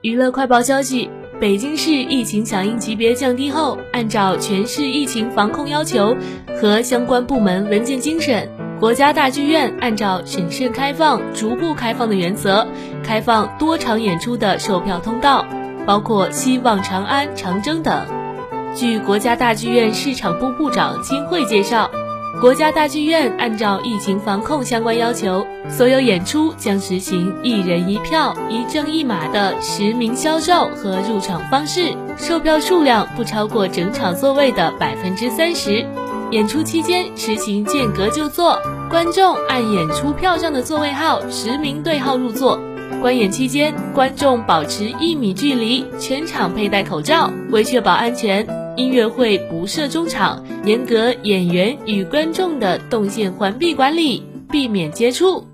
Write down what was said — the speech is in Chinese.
娱乐快报消息：北京市疫情响应级别降低后，按照全市疫情防控要求和相关部门文件精神，国家大剧院按照审慎开放、逐步开放的原则，开放多场演出的售票通道，包括希望长安、长征等。据国家大剧院市场部部长金慧介绍。国家大剧院按照疫情防控相关要求，所有演出将实行一人一票、一证一码的实名销售和入场方式，售票数量不超过整场座位的百分之三十。演出期间实行间隔就座，观众按演出票上的座位号实名对号入座。观演期间，观众保持一米距离，全场佩戴口罩，为确保安全。音乐会不设中场，严格演员与观众的动线环闭管理，避免接触。